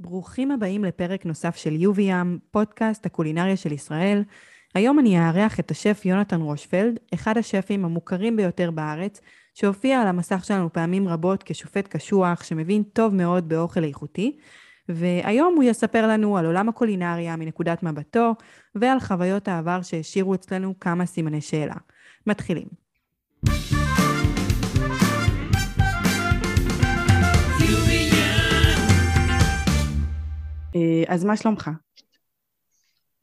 ברוכים הבאים לפרק נוסף של יובי-ים, פודקאסט הקולינריה של ישראל. היום אני אארח את השף יונתן רושפלד, אחד השפים המוכרים ביותר בארץ, שהופיע על המסך שלנו פעמים רבות כשופט קשוח, שמבין טוב מאוד באוכל איכותי, והיום הוא יספר לנו על עולם הקולינריה מנקודת מבטו, ועל חוויות העבר שהשאירו אצלנו כמה סימני שאלה. מתחילים. אז מה שלומך?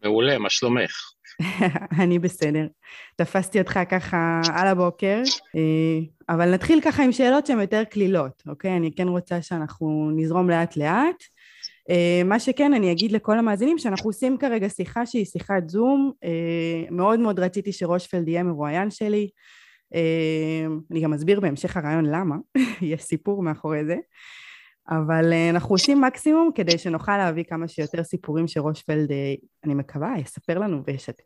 מעולה, מה שלומך? אני בסדר. תפסתי אותך ככה על הבוקר, אה, אבל נתחיל ככה עם שאלות שהן יותר קלילות, אוקיי? אני כן רוצה שאנחנו נזרום לאט לאט. אה, מה שכן, אני אגיד לכל המאזינים שאנחנו עושים כרגע שיחה שהיא שיחת זום. מאוד מאוד רציתי שרושפלד יהיה מרואיין שלי. אני גם אסביר בהמשך הרעיון למה, יש סיפור מאחורי זה. אבל אה, אנחנו עושים מקסימום כדי שנוכל להביא כמה שיותר סיפורים שרושפלד, אה, אני מקווה, יספר לנו וישתף.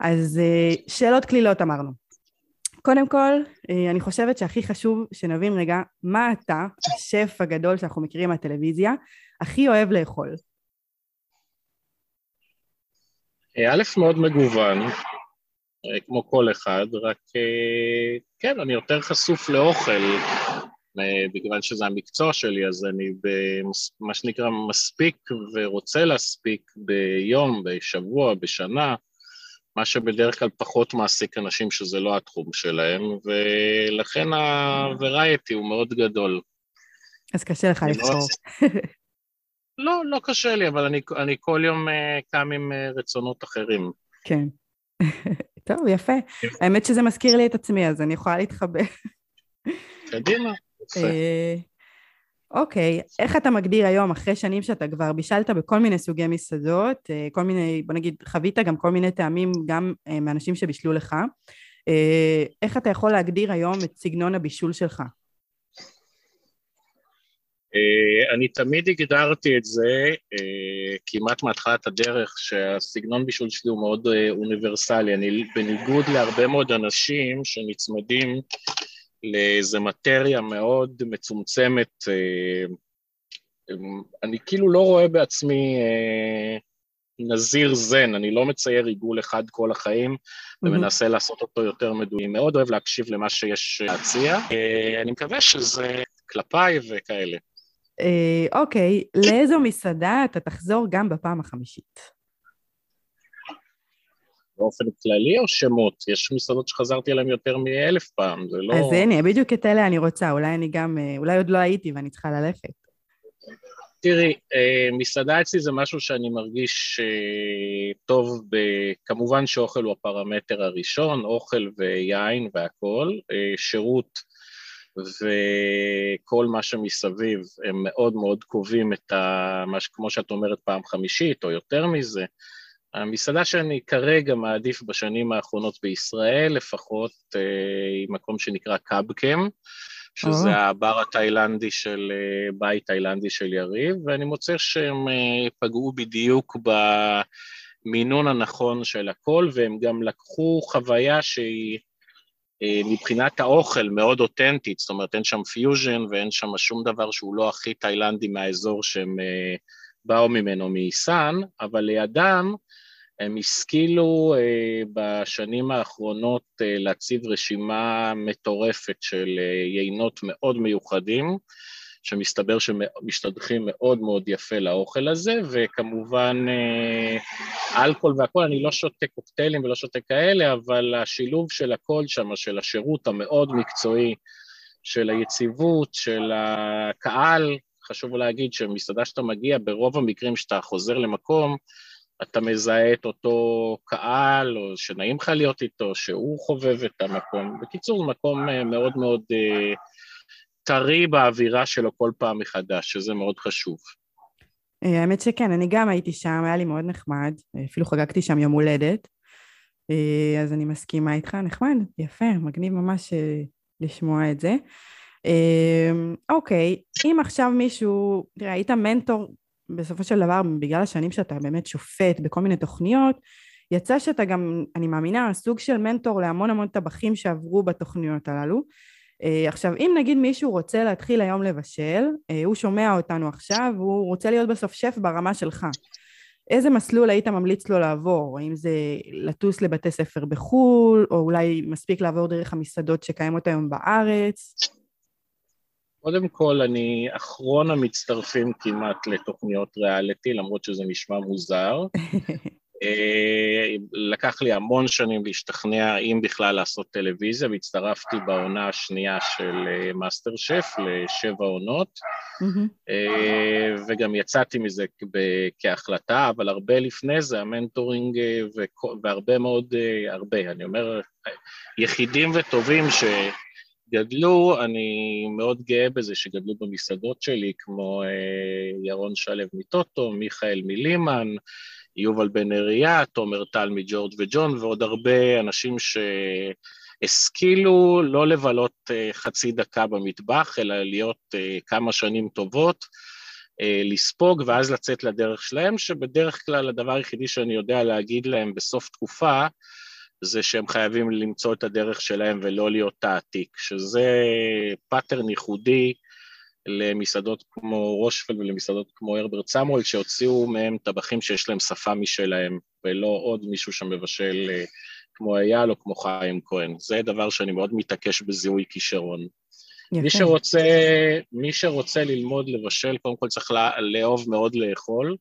אז אה, שאלות קלילות אמרנו. קודם כל, אני חושבת שהכי חשוב שנבין רגע מה אתה, השף הגדול שאנחנו מכירים מהטלוויזיה, הכי אוהב לאכול. א', מאוד מגוון, כמו כל אחד, רק כן, אני יותר חשוף לאוכל. בגלל שזה המקצוע שלי, אז אני במה שנקרא מספיק ורוצה להספיק ביום, בשבוע, בשנה, מה שבדרך כלל פחות מעסיק אנשים שזה לא התחום שלהם, ולכן ה-variety הוא מאוד גדול. אז קשה לך לא לבחור. לא, לא קשה לי, אבל אני, אני כל יום uh, קם עם uh, רצונות אחרים. כן. טוב, יפה. האמת שזה מזכיר לי את עצמי, אז אני יכולה להתחבא. קדימה. אה, אוקיי, איך אתה מגדיר היום, אחרי שנים שאתה כבר בישלת בכל מיני סוגי מסעדות, אה, כל מיני, בוא נגיד, חווית גם כל מיני טעמים גם אה, מאנשים שבישלו לך, איך אתה יכול להגדיר היום את סגנון הבישול שלך? אני תמיד הגדרתי את זה כמעט מהתחלת הדרך, שהסגנון בישול שלי הוא מאוד אוניברסלי. אני בניגוד להרבה מאוד אנשים שנצמדים לאיזה מטריה מאוד מצומצמת. אה, אני כאילו לא רואה בעצמי אה, נזיר זן, אני לא מצייר עיגול אחד כל החיים ומנסה לעשות אותו יותר מדויק. אני מאוד אוהב להקשיב למה שיש להציע. אה, אני מקווה שזה כלפיי וכאלה. אוקיי, לאיזו מסעדה אתה תחזור גם בפעם החמישית? באופן כללי או שמות? יש מסעדות שחזרתי אליהן יותר מאלף פעם, זה לא... אז הנה, בדיוק את אלה אני רוצה, אולי אני גם, אה, אולי עוד לא הייתי ואני צריכה ללכת. תראי, אה, מסעדה אצלי זה משהו שאני מרגיש אה, טוב, ב... כמובן שאוכל הוא הפרמטר הראשון, אוכל ויין והכול, שירות וכל מה שמסביב, הם מאוד מאוד קובעים את ה... כמו שאת אומרת פעם חמישית או יותר מזה, המסעדה שאני כרגע מעדיף בשנים האחרונות בישראל, לפחות אה, היא מקום שנקרא קאבקם, שזה oh. הבר התאילנדי של, אה, בית תאילנדי של יריב, ואני מוצא שהם פגעו בדיוק במינון הנכון של הכל, והם גם לקחו חוויה שהיא מבחינת האוכל מאוד אותנטית, זאת אומרת אין שם פיוז'ן ואין שם שום דבר שהוא לא הכי תאילנדי מהאזור שהם באו ממנו מאיסן, אבל לידם הם השכילו אה, בשנים האחרונות אה, להציב רשימה מטורפת של אה, יינות מאוד מיוחדים, שמסתבר שמשתדכים מאוד מאוד יפה לאוכל הזה, וכמובן אלכוהול והכול, אני לא שותה קוקטיילים ולא שותה כאלה, אבל השילוב של הכל שם, של השירות המאוד מקצועי, של היציבות, של הקהל, חשוב להגיד שמסעדה שאתה מגיע, ברוב המקרים שאתה חוזר למקום, אתה מזהה את אותו קהל, או שנעים לך להיות איתו, שהוא חובב את המקום. בקיצור, מקום אה, מאוד מאוד uh, טרי באווירה שלו כל פעם מחדש, שזה מאוד חשוב. אה, האמת שכן, אני גם הייתי שם, היה לי מאוד נחמד, אפילו חגגתי שם יום הולדת, אז אני מסכימה איתך, נחמד, יפה, מגניב ממש לשמוע את זה. אוקיי, אם עכשיו מישהו, תראה, היית מנטור בסופו של דבר, בגלל השנים שאתה באמת שופט בכל מיני תוכניות, יצא שאתה גם, אני מאמינה, סוג של מנטור להמון המון טבחים שעברו בתוכניות הללו. עכשיו, אם נגיד מישהו רוצה להתחיל היום לבשל, הוא שומע אותנו עכשיו, והוא רוצה להיות בסוף שף ברמה שלך. איזה מסלול היית ממליץ לו לעבור? האם זה לטוס לבתי ספר בחו"ל, או אולי מספיק לעבור דרך המסעדות שקיימות היום בארץ? קודם כל, אני אחרון המצטרפים כמעט לתוכניות ריאליטי, למרות שזה נשמע מוזר. אה, לקח לי המון שנים להשתכנע אם בכלל לעשות טלוויזיה, והצטרפתי בעונה השנייה של אה, מאסטר שף לשבע עונות, אה, וגם יצאתי מזה כהחלטה, אבל הרבה לפני זה המנטורינג והרבה מאוד, הרבה, אני אומר, יחידים וטובים ש... גדלו, אני מאוד גאה בזה שגדלו במסעדות שלי, כמו ירון שלו מטוטו, מיכאל מלימן, יובל בן אריה, תומר טל מג'ורג' וג'ון, ועוד הרבה אנשים שהשכילו לא לבלות אה, חצי דקה במטבח, אלא להיות אה, כמה שנים טובות, אה, לספוג ואז לצאת לדרך שלהם, שבדרך כלל הדבר היחידי שאני יודע להגיד להם בסוף תקופה, זה שהם חייבים למצוא את הדרך שלהם ולא להיות תעתיק, שזה pattern ייחודי למסעדות כמו רושפלד ולמסעדות כמו הרברט סמואל, שהוציאו מהם טבחים שיש להם שפה משלהם, ולא עוד מישהו שמבשל אה, כמו אייל או כמו חיים כהן. זה דבר שאני מאוד מתעקש בזיהוי כישרון. יפה. מי שרוצה, מי שרוצה ללמוד לבשל, קודם כל צריך לאהוב מאוד לאכול.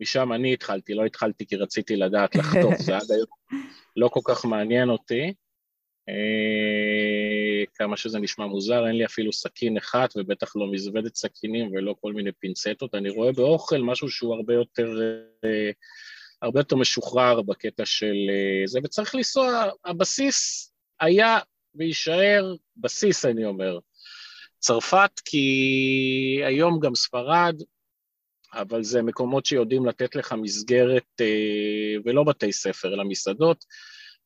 משם אני התחלתי, לא התחלתי כי רציתי לדעת לחתוך, זה עד היום לא כל כך מעניין אותי. אה, כמה שזה נשמע מוזר, אין לי אפילו סכין אחת ובטח לא מזוודת סכינים ולא כל מיני פינצטות, אני רואה באוכל משהו שהוא הרבה יותר, אה, הרבה יותר משוחרר בקטע של אה, זה, וצריך לנסוע, הבסיס היה ויישאר בסיס, אני אומר. צרפת, כי היום גם ספרד, אבל זה מקומות שיודעים לתת לך מסגרת, ולא בתי ספר, אלא מסעדות,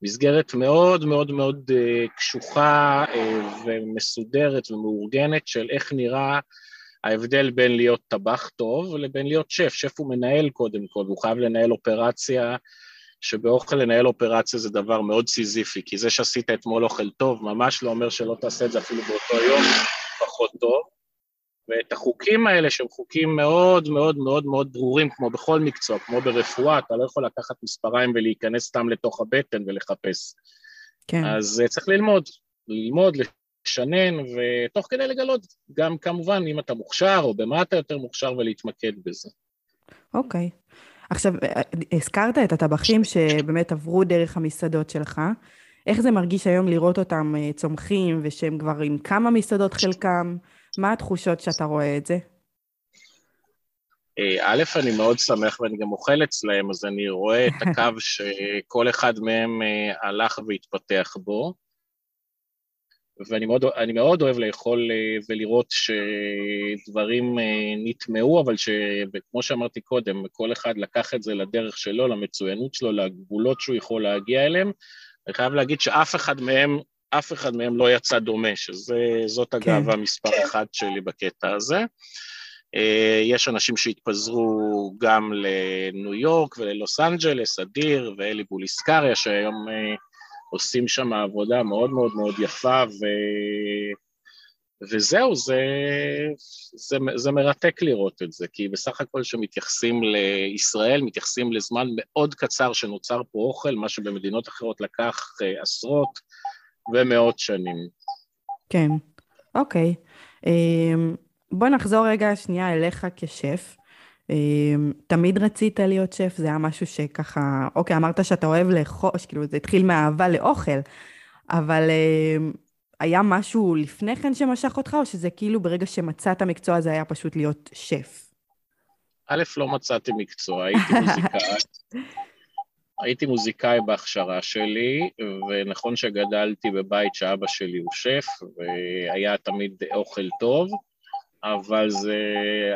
מסגרת מאוד מאוד מאוד אה, קשוחה אה, ומסודרת ומאורגנת של איך נראה ההבדל בין להיות טבח טוב לבין להיות שף. שף הוא מנהל קודם כל, הוא חייב לנהל אופרציה, שבאוכל לנהל אופרציה זה דבר מאוד סיזיפי, כי זה שעשית אתמול אוכל טוב ממש לא אומר שלא תעשה את זה אפילו באותו יום פחות טוב. ואת החוקים האלה, שהם חוקים מאוד מאוד מאוד מאוד ברורים, כמו בכל מקצוע, כמו ברפואה, אתה לא יכול לקחת מספריים ולהיכנס סתם לתוך הבטן ולחפש. כן. אז uh, צריך ללמוד, ללמוד, לשנן, ותוך כדי לגלות, גם כמובן, אם אתה מוכשר, או במה אתה יותר מוכשר, ולהתמקד בזה. אוקיי. Okay. עכשיו, אה, הזכרת את הטבחים שבאמת עברו דרך המסעדות שלך. איך זה מרגיש היום לראות אותם אה, צומחים, ושהם כבר עם כמה מסעדות חלקם? מה התחושות שאתה רואה את זה? אה, א', אני מאוד שמח ואני גם אוכל אצלהם, אז אני רואה את הקו שכל אחד מהם אה, הלך והתפתח בו, ואני מאוד, מאוד אוהב לאכול אה, ולראות שדברים נטמעו, אבל שכמו שאמרתי קודם, כל אחד לקח את זה לדרך שלו, למצוינות שלו, לגבולות שהוא יכול להגיע אליהם. אני חייב להגיד שאף אחד מהם אף אחד מהם לא יצא דומה, שזאת כן. הגאווה כן. מספר אחת שלי בקטע הזה. אה, יש אנשים שהתפזרו גם לניו יורק וללוס אנג'לס, אדיר ואלי בוליסקריה, שהיום אה, עושים שם עבודה מאוד מאוד מאוד יפה, ו... וזהו, זה, זה, זה מרתק לראות את זה, כי בסך הכל כשמתייחסים לישראל, מתייחסים לזמן מאוד קצר שנוצר פה אוכל, מה שבמדינות אחרות לקח אה, עשרות, ומאות שנים. כן, אוקיי. אמ, בוא נחזור רגע שנייה אליך כשף. אמ, תמיד רצית להיות שף? זה היה משהו שככה, אוקיי, אמרת שאתה אוהב לאכול, כאילו זה התחיל מאהבה לאוכל, אבל אמ, היה משהו לפני כן שמשך אותך, או שזה כאילו ברגע שמצאת מקצוע זה היה פשוט להיות שף? א', לא מצאתי מקצוע, הייתי מוזיקאי. הייתי מוזיקאי בהכשרה שלי, ונכון שגדלתי בבית שאבא שלי הוא שף, והיה תמיד אוכל טוב, אבל זה,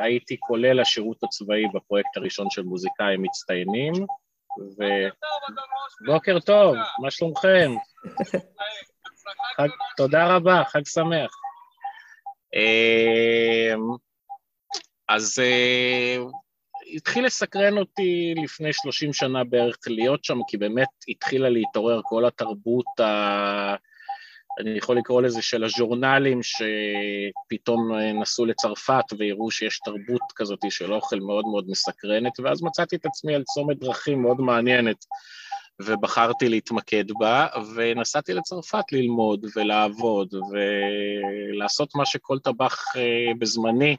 הייתי כולל השירות הצבאי בפרויקט הראשון של מוזיקאים מצטיינים, ו... בוקר טוב, מה שלומכם? תודה רבה, חג שמח. אמ, אז אה, התחיל לסקרן אותי לפני 30 שנה בערך להיות שם, כי באמת התחילה להתעורר כל התרבות ה... אני יכול לקרוא לזה של הז'ורנלים שפתאום נסעו לצרפת ויראו שיש תרבות כזאת של אוכל מאוד מאוד מסקרנת, ואז מצאתי את עצמי על צומת דרכים מאוד מעניינת, ובחרתי להתמקד בה, ונסעתי לצרפת ללמוד ולעבוד ולעשות מה שכל טבח בזמני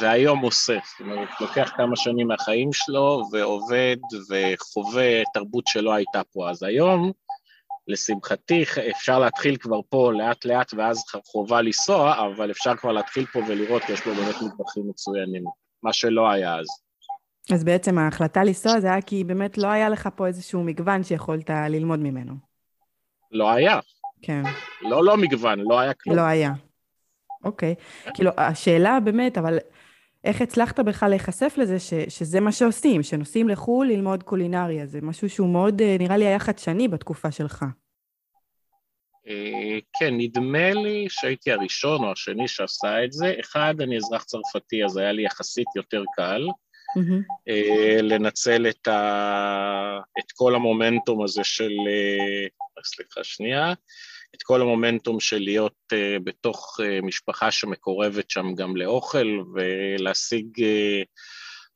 והיום עושה. זאת אומרת, לוקח כמה שנים מהחיים שלו ועובד וחווה תרבות שלא הייתה פה. אז היום, לשמחתי, אפשר להתחיל כבר פה לאט-לאט ואז חובה לנסוע, אבל אפשר כבר להתחיל פה ולראות, כי יש פה באמת מטבחים מצוינים, מה שלא היה אז. אז בעצם ההחלטה לנסוע זה היה כי באמת לא היה לך פה איזשהו מגוון שיכולת ללמוד ממנו. לא היה. כן. לא, לא מגוון, לא היה כלום. לא היה. אוקיי. כאילו, השאלה באמת, אבל איך הצלחת בכלל להיחשף לזה ש, שזה מה שעושים, שנוסעים לחו"ל ללמוד קולינריה? זה משהו שהוא מאוד, אה, נראה לי, היה חדשני בתקופה שלך. אה, כן, נדמה לי שהייתי הראשון או השני שעשה את זה. אחד, אני אזרח צרפתי, אז היה לי יחסית יותר קל mm-hmm. לנצל את, ה... את כל המומנטום הזה של... סליחה, שנייה. את כל המומנטום של להיות uh, בתוך uh, משפחה שמקורבת שם גם לאוכל ולהשיג uh,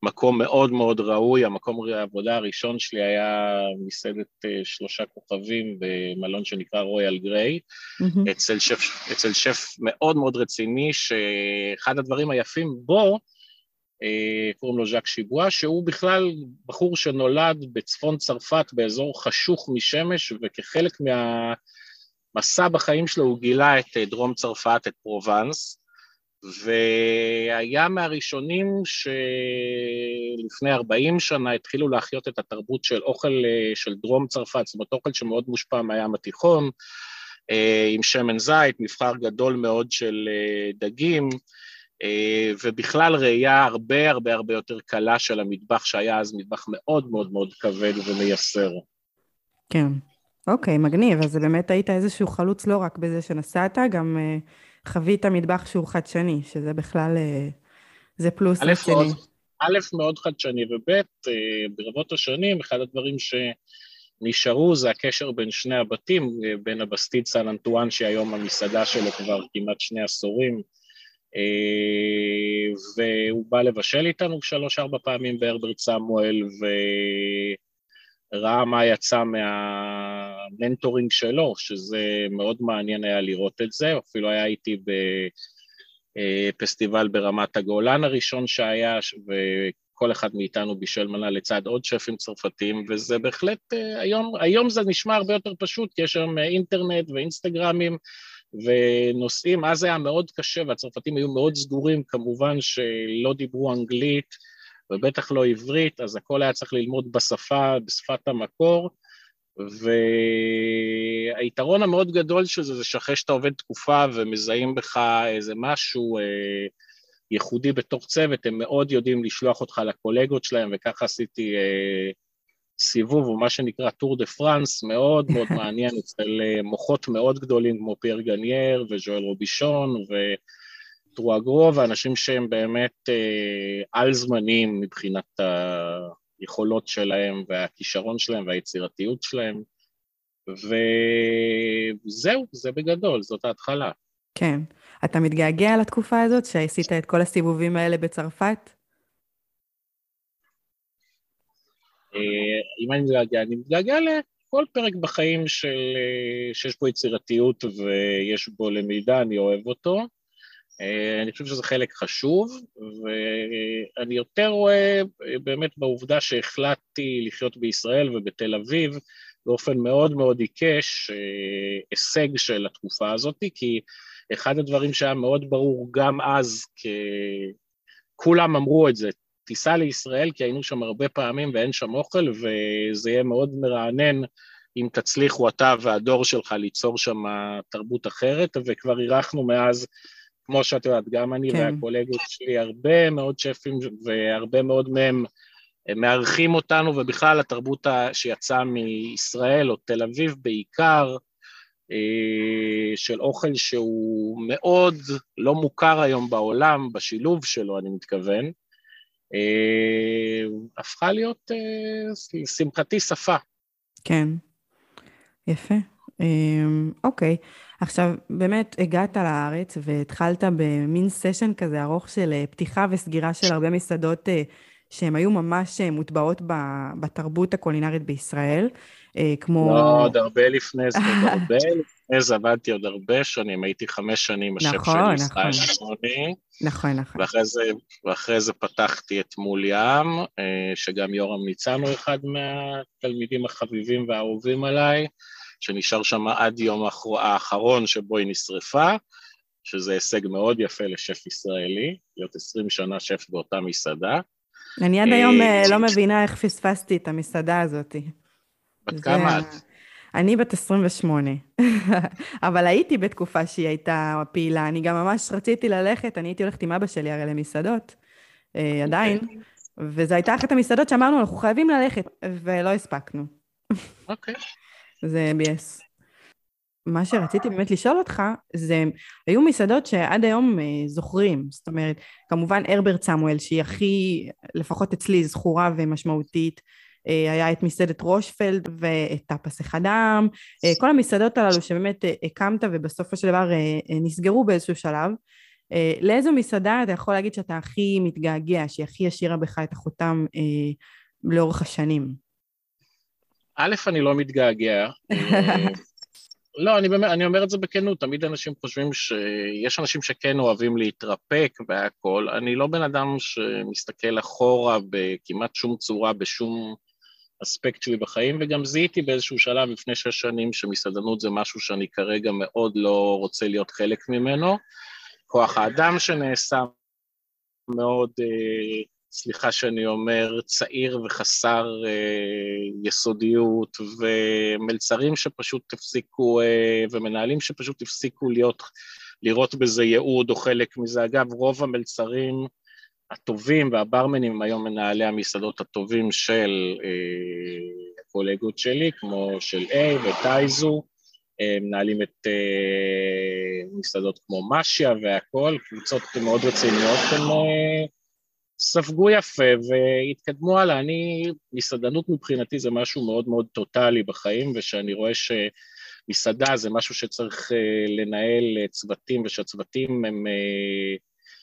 מקום מאוד מאוד ראוי, המקום העבודה הראשון שלי היה מסעדת uh, שלושה כוכבים במלון שנקרא רויאל גריי, mm-hmm. אצל, שף, אצל שף מאוד מאוד רציני, שאחד הדברים היפים בו, קוראים לו ז'אק שיבואה, שהוא בכלל בחור שנולד בצפון צרפת באזור חשוך משמש, וכחלק מה... מסע בחיים שלו הוא גילה את אה, דרום צרפת, את פרובנס, והיה מהראשונים שלפני 40 שנה התחילו להחיות את התרבות של אוכל אה, של דרום צרפת, זאת אומרת אוכל שמאוד מושפע מהים התיכון, אה, עם שמן זית, מבחר גדול מאוד של דגים, ובכלל ראייה הרבה הרבה הרבה יותר קלה של המטבח שהיה אז מטבח מאוד מאוד מאוד כבד ומייסר. כן. אוקיי, מגניב. אז באמת היית איזשהו חלוץ לא רק בזה שנסעת, גם uh, חווית מטבח שהוא חדשני, שזה בכלל, uh, זה פלוס רציני. א', מאוד חדשני, וב', uh, ברבות השנים, אחד הדברים שנשארו זה הקשר בין שני הבתים, בין הבסטיד סן אנטואן, שהיום המסעדה שלו כבר כמעט שני עשורים, והוא בא לבשל איתנו שלוש-ארבע פעמים בהרברט סמואל, ו... ראה מה יצא מהמנטורינג שלו, שזה מאוד מעניין היה לראות את זה, אפילו היה איתי בפסטיבל ברמת הגולן הראשון שהיה, וכל אחד מאיתנו בישל מנה לצד עוד שפים צרפתיים, וזה בהחלט, היום, היום זה נשמע הרבה יותר פשוט, כי יש היום אינטרנט ואינסטגרמים, ונושאים, אז היה מאוד קשה, והצרפתים היו מאוד סגורים, כמובן שלא דיברו אנגלית, ובטח לא עברית, אז הכל היה צריך ללמוד בשפה, בשפת המקור, והיתרון המאוד גדול של זה, זה שאחרי שאתה עובד תקופה ומזהים בך איזה משהו אה, ייחודי בתוך צוות, הם מאוד יודעים לשלוח אותך לקולגות שלהם, וככה עשיתי אה, סיבוב, או מה שנקרא tour de France, מאוד מאוד מעניין, אצל אה, מוחות מאוד גדולים כמו פייר גנייר וז'ואל רובושון, ו... טרואגרו, ואנשים שהם באמת אה, על-זמניים מבחינת היכולות שלהם והכישרון שלהם והיצירתיות שלהם. וזהו, זה בגדול, זאת ההתחלה. כן. אתה מתגעגע לתקופה הזאת שעשית את כל הסיבובים האלה בצרפת? אה, אם אני מתגעגע, אני מתגעגע לכל פרק בחיים של, אה, שיש בו יצירתיות ויש בו למידה, אני אוהב אותו. אה, אני חושב שזה חלק חשוב, ואני יותר רואה אה, באמת בעובדה שהחלטתי לחיות בישראל ובתל אביב באופן מאוד מאוד עיקש אה, הישג של התקופה הזאת, כי אחד הדברים שהיה מאוד ברור גם אז, כולם אמרו את זה, תיסע לישראל כי היינו שם הרבה פעמים ואין שם אוכל, וזה יהיה מאוד מרענן אם תצליחו אתה והדור שלך ליצור שם תרבות אחרת, וכבר אירחנו מאז כמו שאת יודעת, גם אני כן. והקולגות שלי, הרבה מאוד שפים והרבה מאוד מהם מארחים אותנו, ובכלל התרבות שיצאה מישראל או תל אביב בעיקר, אה, של אוכל שהוא מאוד לא מוכר היום בעולם, בשילוב שלו, אני מתכוון, אה, הפכה להיות, לשמחתי, אה, שפה. כן, יפה. אמ, אוקיי, עכשיו באמת הגעת לארץ והתחלת במין סשן כזה ארוך של אה, פתיחה וסגירה של הרבה מסעדות אה, שהן היו ממש אה, מוטבעות בתרבות הקולינרית בישראל, כמו... לא, עוד הרבה לפני זה, עוד הרבה לפני זה עבדתי עוד הרבה שנים, הייתי חמש שנים השף נכון, של נכון. ישראל שמוני. נכון, נכון. ואחרי זה, ואחרי זה פתחתי את מול ים, שגם יורם ניצן הוא אחד מהתלמידים החביבים והאהובים עליי. שנשאר שם עד יום האחרון שבו היא נשרפה, שזה הישג מאוד יפה לשף ישראלי, להיות עשרים שנה שף באותה מסעדה. אני עד היום אה, לא מבינה איך פספסתי את המסעדה הזאת. בת כמה את? אני בת 28, אבל הייתי בתקופה שהיא הייתה פעילה, אני גם ממש רציתי ללכת, אני הייתי הולכת עם אבא שלי הרי למסעדות, אה, אוקיי. עדיין, וזו הייתה אחת המסעדות שאמרנו, אנחנו חייבים ללכת, ולא הספקנו. אוקיי. זה ביאס. מה שרציתי באמת לשאול אותך, זה, היו מסעדות שעד היום אה, זוכרים, זאת אומרת, כמובן הרברט סמואל, שהיא הכי, לפחות אצלי, זכורה ומשמעותית, אה, היה את מסעדת רושפלד ואת טאפס אחד העם, אה, כל המסעדות הללו שבאמת הקמת ובסופו של דבר נסגרו באיזשהו שלב. לאיזו מסעדה אתה יכול להגיד שאתה הכי מתגעגע, שהיא הכי השאירה בך את החותם לאורך השנים? א', אני לא מתגעגע. לא, אני באמת, אני אומר את זה בכנות, תמיד אנשים חושבים שיש אנשים שכן אוהבים להתרפק והכול. אני לא בן אדם שמסתכל אחורה בכמעט שום צורה, בשום אספקט שלי בחיים, וגם זיהיתי באיזשהו שלב לפני שש שנים שמסעדנות זה משהו שאני כרגע מאוד לא רוצה להיות חלק ממנו. כוח האדם שנעשה מאוד אה, סליחה שאני אומר, צעיר וחסר אה, יסודיות, ומלצרים שפשוט הפסיקו, אה, ומנהלים שפשוט הפסיקו להיות, לראות בזה ייעוד או חלק מזה. אגב, רוב המלצרים הטובים והברמנים היום מנהלי המסעדות הטובים של אה, הקולגות שלי, כמו של A וטייזו, אה, מנהלים את אה, מסעדות כמו משיה והכול, קבוצות מאוד רציניות הם... אה, ספגו יפה והתקדמו הלאה. אני, מסעדנות מבחינתי זה משהו מאוד מאוד טוטאלי בחיים, ושאני רואה שמסעדה זה משהו שצריך אה, לנהל אה, צוותים, ושהצוותים הם אה,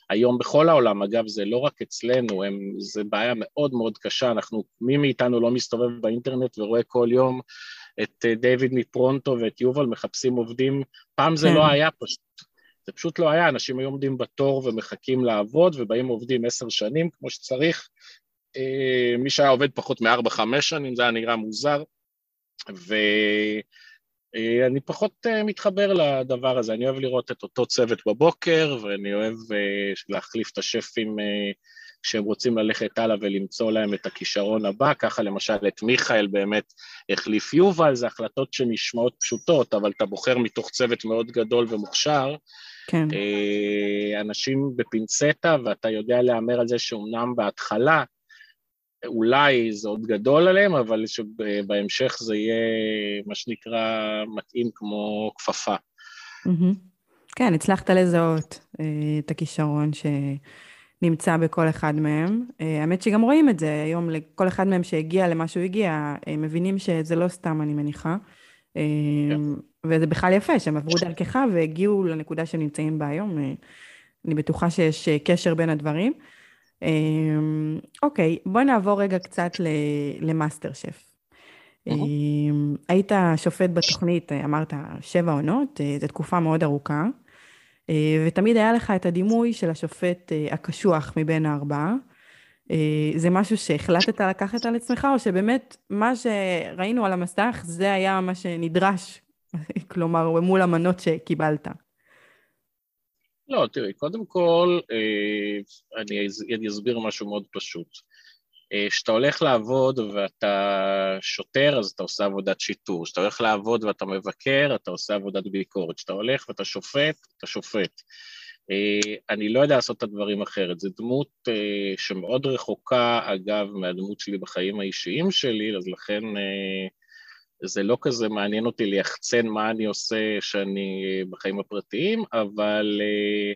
היום בכל העולם, אגב, זה לא רק אצלנו, הם, זה בעיה מאוד מאוד קשה, אנחנו, מי מאיתנו לא מסתובב באינטרנט ורואה כל יום את דיוויד מפרונטו ואת יובל מחפשים עובדים, פעם זה כן. לא היה פשוט. זה פשוט לא היה, אנשים היו עומדים בתור ומחכים לעבוד, ובאים עובדים עשר שנים כמו שצריך. אה, מי שהיה עובד פחות מארבע-חמש שנים, זה היה נראה מוזר. ואני אה, פחות אה, מתחבר לדבר הזה, אני אוהב לראות את אותו צוות בבוקר, ואני אוהב להחליף את השפים כשהם רוצים ללכת הלאה ולמצוא להם את הכישרון הבא, ככה למשל את מיכאל באמת החליף יובל, זה החלטות שנשמעות פשוטות, אבל אתה בוחר מתוך צוות מאוד גדול ומוכשר, כן. אה, אנשים בפינצטה, ואתה יודע להמר על זה שאומנם בהתחלה אולי זה עוד גדול עליהם, אבל שבהמשך זה יהיה מה שנקרא מתאים כמו כפפה. כן, הצלחת לזהות אה, את הכישרון שנמצא בכל אחד מהם. אה, האמת שגם רואים את זה היום, לכל אחד מהם שהגיע למה שהוא הגיע, מבינים שזה לא סתם, אני מניחה. כן. וזה בכלל יפה שהם עברו דרכך והגיעו לנקודה שהם נמצאים בה היום. אני בטוחה שיש קשר בין הדברים. אוקיי, בוא נעבור רגע קצת למאסטר שף. אמ, היית שופט בתוכנית, אמרת, שבע עונות, זו תקופה מאוד ארוכה, ותמיד היה לך את הדימוי של השופט הקשוח מבין הארבעה. זה משהו שהחלטת לקחת על עצמך, או שבאמת מה שראינו על המסך זה היה מה שנדרש כלומר, מול המנות שקיבלת? לא, תראי, קודם כל, אה, אני אסביר משהו מאוד פשוט. אה, כשאתה הולך לעבוד ואתה שוטר, אז אתה עושה עבודת שיטור. כשאתה הולך לעבוד ואתה מבקר, אתה עושה עבודת ביקורת. כשאתה הולך ואתה שופט, אתה שופט. אה, אני לא יודע לעשות את הדברים אחרת. זו דמות שמאוד רחוקה, אגב, מהדמות שלי בחיים האישיים שלי, אז לכן זה לא כזה מעניין אותי ליחצן מה אני עושה שאני בחיים הפרטיים, אבל אה,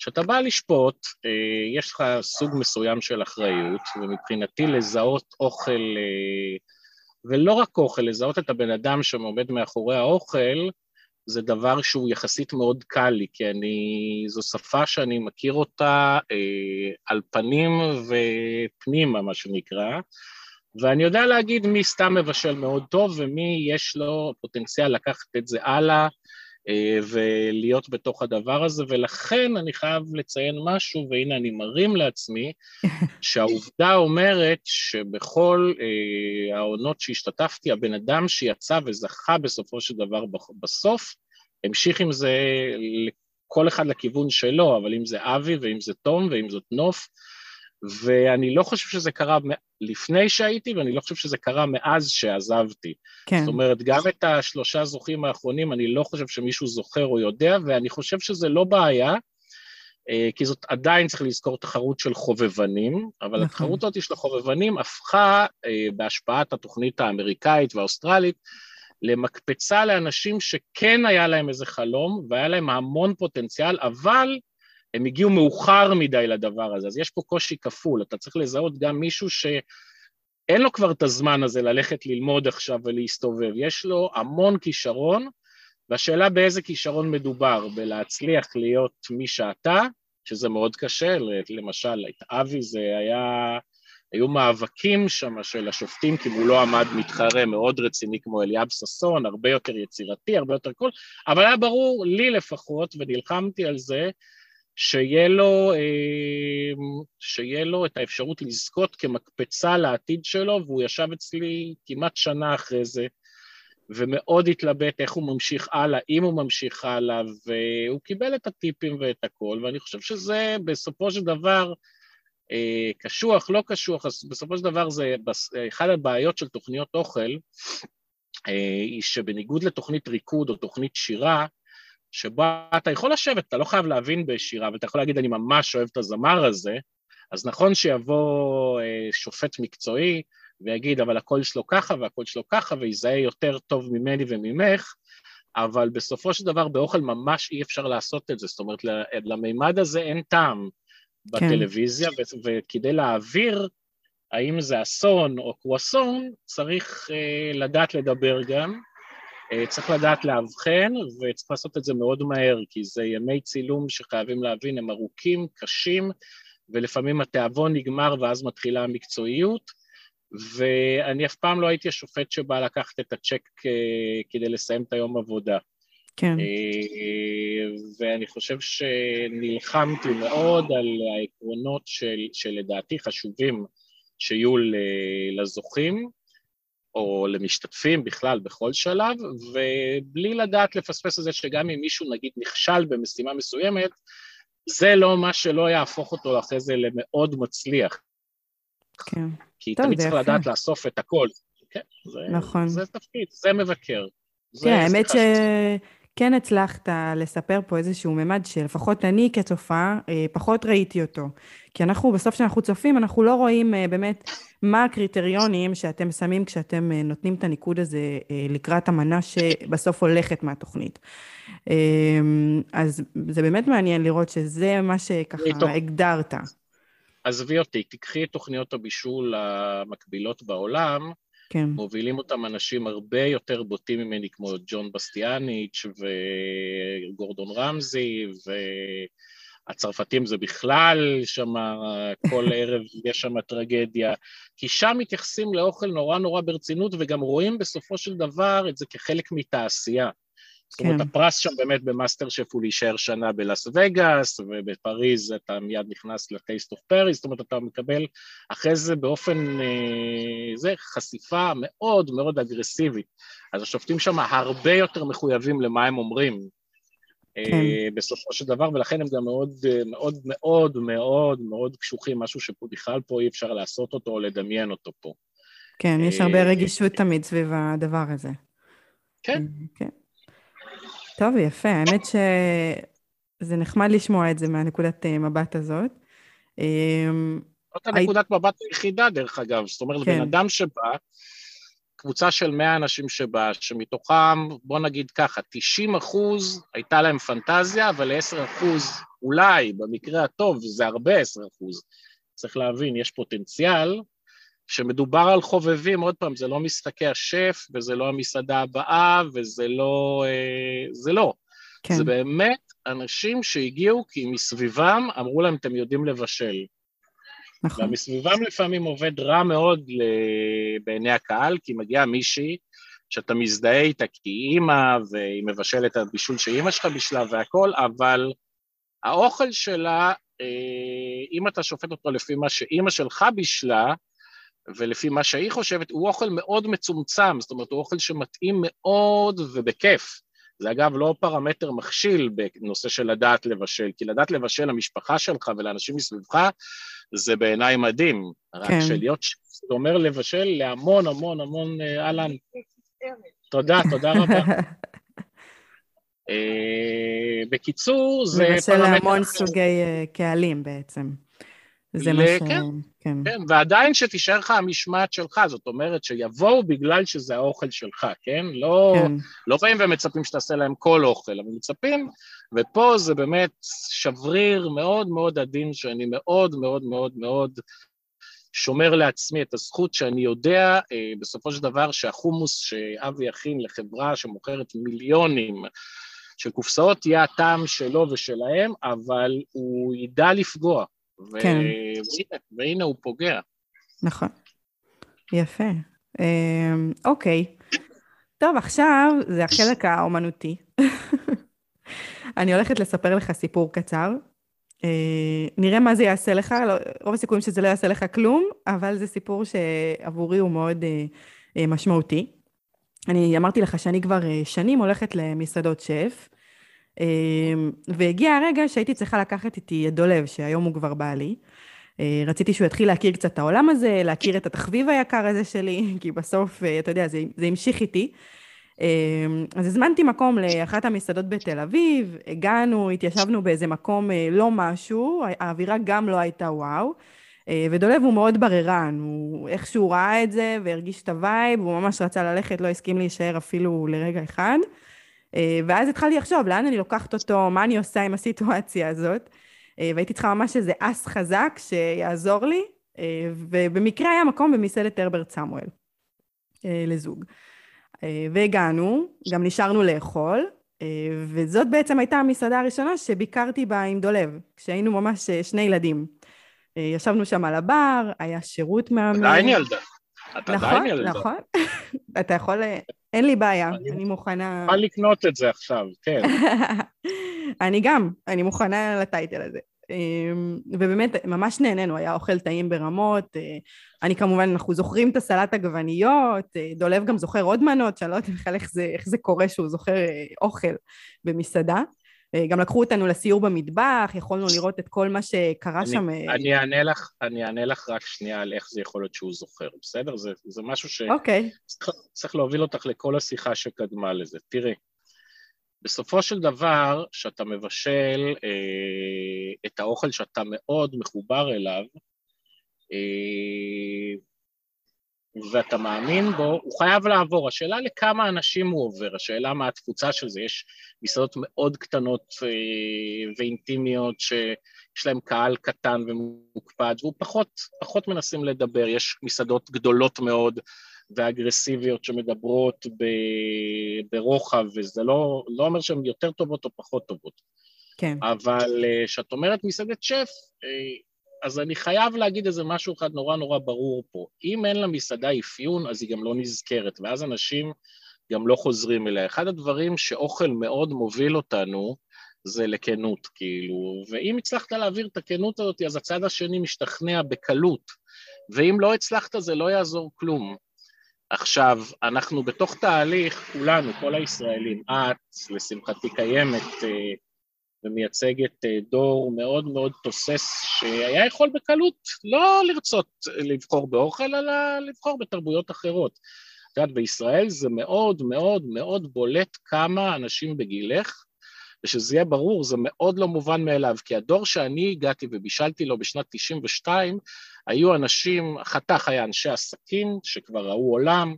כשאתה בא לשפוט, אה, יש לך סוג מסוים של אחריות, ומבחינתי לזהות אוכל אה, ולא רק אוכל, לזהות את הבן אדם שעומד מאחורי האוכל, זה דבר שהוא יחסית מאוד קל לי, כי אני, זו שפה שאני מכיר אותה אה, על פנים ופנימה, מה שנקרא, ואני יודע להגיד מי סתם מבשל מאוד טוב ומי יש לו פוטנציאל לקחת את זה הלאה. אה, ולהיות בתוך הדבר הזה, ולכן אני חייב לציין משהו, והנה אני מרים לעצמי, שהעובדה אומרת שבכל אה, העונות שהשתתפתי, הבן אדם שיצא וזכה בסופו של דבר בסוף, המשיך עם זה כל אחד לכיוון שלו, אבל אם זה אבי ואם זה תום ואם זאת נוף, ואני לא חושב שזה קרה לפני שהייתי, ואני לא חושב שזה קרה מאז שעזבתי. כן. זאת אומרת, גם את השלושה זוכים האחרונים, אני לא חושב שמישהו זוכר או יודע, ואני חושב שזה לא בעיה, אה, כי זאת עדיין, צריך לזכור, תחרות של חובבנים, אבל נכון. התחרות הזאת של החובבנים הפכה, אה, בהשפעת התוכנית האמריקאית והאוסטרלית, למקפצה לאנשים שכן היה להם איזה חלום, והיה להם המון פוטנציאל, אבל הם הגיעו מאוחר מדי לדבר הזה, אז יש פה קושי כפול, אתה צריך לזהות גם מישהו שאין לו כבר את הזמן הזה ללכת ללמוד עכשיו ולהסתובב, יש לו המון כישרון, והשאלה באיזה כישרון מדובר, בלהצליח להיות מי שאתה, שזה מאוד קשה, למשל, את אבי זה היה, היו מאבקים שם של השופטים, כי הוא לא עמד מתחרה מאוד רציני כמו אליאב ששון, הרבה יותר יצירתי, הרבה יותר קול, אבל היה ברור, לי לפחות, ונלחמתי על זה, שיהיה לו, אה, שיהיה לו את האפשרות לזכות כמקפצה לעתיד שלו, והוא ישב אצלי כמעט שנה אחרי זה, ומאוד התלבט איך הוא ממשיך הלאה, אם הוא ממשיך הלאה, והוא קיבל את הטיפים ואת הכל, ואני חושב שזה בסופו של דבר, אה, קשוח, לא קשוח, אז בסופו של דבר זה, אחת הבעיות של תוכניות אוכל, אה, היא שבניגוד לתוכנית ריקוד או תוכנית שירה, שבה אתה יכול לשבת, אתה לא חייב להבין בשירה, אבל אתה יכול להגיד, אני ממש אוהב את הזמר הזה, אז נכון שיבוא אה, שופט מקצועי ויגיד, אבל הקול שלו ככה והקול שלו ככה, ויזהה יותר טוב ממני וממך, אבל בסופו של דבר באוכל ממש אי אפשר לעשות את זה, זאת אומרת, למימד הזה אין טעם כן. בטלוויזיה, כן. וכדי להעביר האם זה אסון או קרואסון, צריך אה, לדעת לדבר גם, צריך לדעת לאבחן, וצריך לעשות את זה מאוד מהר, כי זה ימי צילום שחייבים להבין, הם ארוכים, קשים, ולפעמים התיאבון נגמר ואז מתחילה המקצועיות, ואני אף פעם לא הייתי השופט שבא לקחת את הצ'ק אה, כדי לסיים את היום עבודה. כן. אה, ואני חושב שנלחמתי מאוד על העקרונות של, שלדעתי חשובים שיהיו לזוכים, או למשתתפים בכלל בכל שלב, ובלי לדעת לפספס את זה שגם אם מישהו נגיד נכשל במשימה מסוימת, זה לא מה שלא יהפוך אותו אחרי זה למאוד מצליח. כן. כי טוב, תמיד צריך יפה. לדעת לאסוף את הכל. כן, זה, נכון. זה תפקיד, זה מבקר. כן, האמת ש... כן הצלחת לספר פה איזשהו ממד שלפחות אני כצופה אה, פחות ראיתי אותו. כי אנחנו, בסוף כשאנחנו צופים, אנחנו לא רואים אה, באמת מה הקריטריונים שאתם שמים כשאתם אה, נותנים את הניקוד הזה לקראת המנה שבסוף הולכת מהתוכנית. אז זה באמת מעניין לראות שזה מה שככה הגדרת. עזבי אותי, תקחי את תוכניות הבישול המקבילות בעולם, כן. מובילים אותם אנשים הרבה יותר בוטים ממני, כמו ג'ון בסטיאניץ' וגורדון רמזי, והצרפתים זה בכלל שם, כל ערב יש שם טרגדיה, כי שם מתייחסים לאוכל נורא נורא ברצינות, וגם רואים בסופו של דבר את זה כחלק מתעשייה. זאת אומרת, כן. הפרס שם באמת במאסטר שף הוא להישאר שנה בלאס וגאס, ובפריז אתה מיד נכנס ל Taste of Paris, זאת אומרת, אתה מקבל אחרי זה באופן, אה, זה חשיפה מאוד מאוד אגרסיבית. אז השופטים שם הרבה יותר מחויבים למה הם אומרים. אה, כן. בסופו של דבר, ולכן הם גם מאוד מאוד מאוד מאוד מאוד קשוחים, משהו שבכלל פה אי אפשר לעשות אותו או לדמיין אותו פה. כן, יש הרבה אה, רגישות תמיד סביב הדבר הזה. כן. כן. טוב, יפה. האמת שזה נחמד לשמוע את זה מהנקודת אה, מבט הזאת. אמ, זאת הנקודת מבט היחידה, דרך אגב. זאת אומרת, כן. בן אדם שבא, קבוצה של 100 אנשים שבא, שמתוכם, בוא נגיד ככה, 90 אחוז הייתה להם פנטזיה, אבל ל-10 אחוז, אולי, במקרה הטוב, זה הרבה 10 אחוז. צריך להבין, יש פוטנציאל שמדובר על חובבים, עוד פעם, זה לא משחקי השף, וזה לא המסעדה הבאה, וזה לא... אה, זה לא. כן. זה באמת אנשים שהגיעו כי מסביבם אמרו להם, אתם יודעים לבשל. נכון. ומסביבם לפעמים עובד רע מאוד בעיני הקהל, כי מגיעה מישהי שאתה מזדהה איתה כי היא אימא, והיא מבשלת את הבישול שאימא שלך בישלה והכל, אבל האוכל שלה, אה, אם אתה שופט אותו לפי מה שאימא שלך בישלה, ולפי מה שהיא חושבת, הוא אוכל מאוד מצומצם, זאת אומרת, הוא אוכל שמתאים מאוד ובכיף. זה אגב לא פרמטר מכשיל בנושא של לדעת לבשל, כי לדעת לבשל למשפחה שלך ולאנשים מסביבך, זה בעיניי מדהים. כן. רק שלהיות, זה אומר לבשל להמון המון המון, אה, אהלן. תודה, תודה רבה. אה, בקיצור, זה פרמטר... לבשל להמון סוגי אה, קהלים בעצם. זה מה ש... כן, כן. כן, ועדיין שתישאר לך המשמעת שלך, זאת אומרת שיבואו בגלל שזה האוכל שלך, כן? לא, כן. לא באים ומצפים שתעשה להם כל אוכל, אבל מצפים, ופה זה באמת שבריר מאוד מאוד עדין, שאני מאוד מאוד מאוד מאוד שומר לעצמי את הזכות שאני יודע אה, בסופו של דבר שהחומוס שאבי יכין לחברה שמוכרת מיליונים של קופסאות יהיה הטעם שלו ושלהם, אבל הוא ידע לפגוע. כן. והנה, והנה הוא פוגע. נכון. יפה. אמ, אוקיי. טוב, עכשיו זה החלק האומנותי. אני הולכת לספר לך סיפור קצר. אה, נראה מה זה יעשה לך, לא, רוב הסיכויים שזה לא יעשה לך כלום, אבל זה סיפור שעבורי הוא מאוד אה, אה, משמעותי. אני אמרתי לך שאני כבר שנים הולכת למסעדות שף, והגיע הרגע שהייתי צריכה לקחת איתי את דולב, שהיום הוא כבר בעלי. אה, רציתי שהוא יתחיל להכיר קצת את העולם הזה, להכיר את התחביב היקר הזה שלי, כי בסוף, אה, אתה יודע, זה, זה המשיך איתי. אמ, אז הזמנתי מקום לאחת המסעדות בתל אביב, הגענו, התיישבנו באיזה מקום אה, לא משהו, האווירה גם לא הייתה וואו. ודולב הוא מאוד בררן, הוא איכשהו ראה את זה והרגיש את ה vibe, הוא ממש רצה ללכת, לא הסכים להישאר אפילו לרגע אחד. אה, ואז התחלתי לחשוב, לאן אני לוקחת אותו, מה אני עושה עם הסיטואציה הזאת. אה, והייתי צריכה ממש איזה אס חזק שיעזור לי, אה, ובמקרה היה מקום במסעדת הרברט סמואל לזוג. והגענו, גם נשארנו לאכול, וזאת בעצם הייתה המסעדה הראשונה שביקרתי בה עם דולב, כשהיינו ממש שני ילדים. ישבנו שם על הבר, היה שירות מהמם. עדיין ילדה. את נכון, עדיין ילדה. נכון, אתה יכול אין לי בעיה, אני, אני מוכנה... אני לקנות את זה עכשיו, כן. אני גם, אני מוכנה לטייטל הזה. אמ, ובאמת, ממש נהנינו, היה אוכל טעים ברמות. אה, אני כמובן, אנחנו זוכרים את הסלט עגבניות, אה, דולב גם זוכר עוד מנות, שאני לא יודעת בכלל איך איך זה קורה שהוא זוכר אה, אוכל במסעדה. אה, גם לקחו אותנו לסיור במטבח, יכולנו לראות את כל מה שקרה אני, שם. אני אענה, לך, אני אענה לך רק שנייה על איך זה יכול להיות שהוא זוכר, בסדר? זה, זה משהו ש... אוקיי. צריך להוביל אותך לכל השיחה שקדמה לזה. תראי, בסופו של דבר, כשאתה מבשל אה, את האוכל שאתה מאוד מחובר אליו, אה, ואתה מאמין בו, הוא חייב לעבור. השאלה לכמה אנשים הוא עובר, השאלה מה התפוצה של זה. יש מסעדות מאוד קטנות אה, ואינטימיות שיש להם קהל קטן ומוקפד, והוא פחות, פחות מנסים לדבר. יש מסעדות גדולות מאוד ואגרסיביות שמדברות ב, ברוחב, וזה לא, לא אומר שהן יותר טובות או פחות טובות. כן. אבל אה, כשאת אומרת מסעדת שף, אה, אז אני חייב להגיד איזה משהו אחד נורא נורא ברור פה. אם אין למסעדה אפיון, אז היא גם לא נזכרת, ואז אנשים גם לא חוזרים אליה. אחד הדברים שאוכל מאוד מוביל אותנו, זה לכנות, כאילו, ואם הצלחת להעביר את הכנות הזאת, אז הצד השני משתכנע בקלות, ואם לא הצלחת, זה לא יעזור כלום. עכשיו, אנחנו בתוך תהליך, כולנו, כל הישראלים, את, לשמחתי קיימת, אה, ומייצגת אה, דור מאוד מאוד תוסס, שהיה יכול בקלות לא לרצות לבחור באוכל, אלא לבחור בתרבויות אחרות. את יודעת, בישראל זה מאוד מאוד מאוד בולט כמה אנשים בגילך, ושזה יהיה ברור, זה מאוד לא מובן מאליו, כי הדור שאני הגעתי ובישלתי לו בשנת 92, היו אנשים, חתך היה אנשי עסקים שכבר ראו עולם,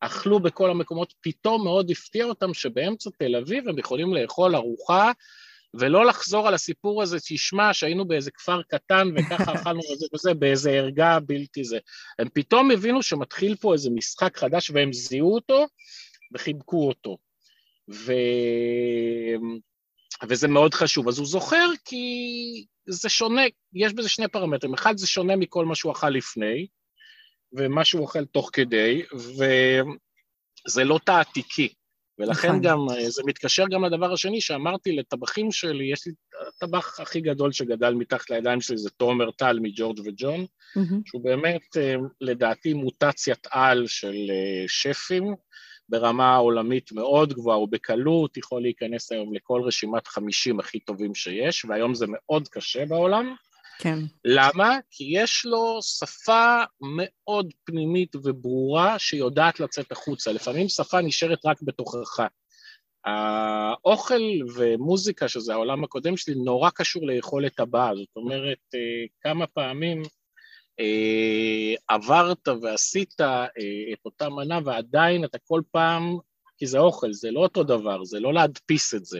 אכלו בכל המקומות, פתאום מאוד הפתיע אותם שבאמצע תל אביב הם יכולים לאכול ארוחה ולא לחזור על הסיפור הזה, תשמע שהיינו באיזה כפר קטן וככה אכלנו וזה וזה, באיזה ערגה בלתי זה. הם פתאום הבינו שמתחיל פה איזה משחק חדש והם זיהו אותו וחיבקו אותו. ו... וזה מאוד חשוב. אז הוא זוכר כי זה שונה, יש בזה שני פרמטרים. אחד, זה שונה מכל מה שהוא אכל לפני, ומה שהוא אוכל תוך כדי, וזה לא תעתיקי. ולכן נכון. גם, זה מתקשר גם לדבר השני שאמרתי לטבחים שלי, יש לי, הטבח הכי גדול שגדל מתחת לידיים שלי זה תומר טל מג'ורג' וג'ון, mm-hmm. שהוא באמת, אה, לדעתי, מוטציית על של אה, שפים, ברמה עולמית מאוד גבוהה, הוא בקלות יכול להיכנס היום לכל רשימת 50 הכי טובים שיש, והיום זה מאוד קשה בעולם. כן. למה? כי יש לו שפה מאוד פנימית וברורה שיודעת לצאת החוצה. לפעמים שפה נשארת רק בתוכך. האוכל ומוזיקה, שזה העולם הקודם שלי, נורא קשור ליכולת הבאה. זאת אומרת, אה, כמה פעמים אה, עברת ועשית אה, את אותה מנה ועדיין אתה כל פעם, כי זה אוכל, זה לא אותו דבר, זה לא להדפיס את זה.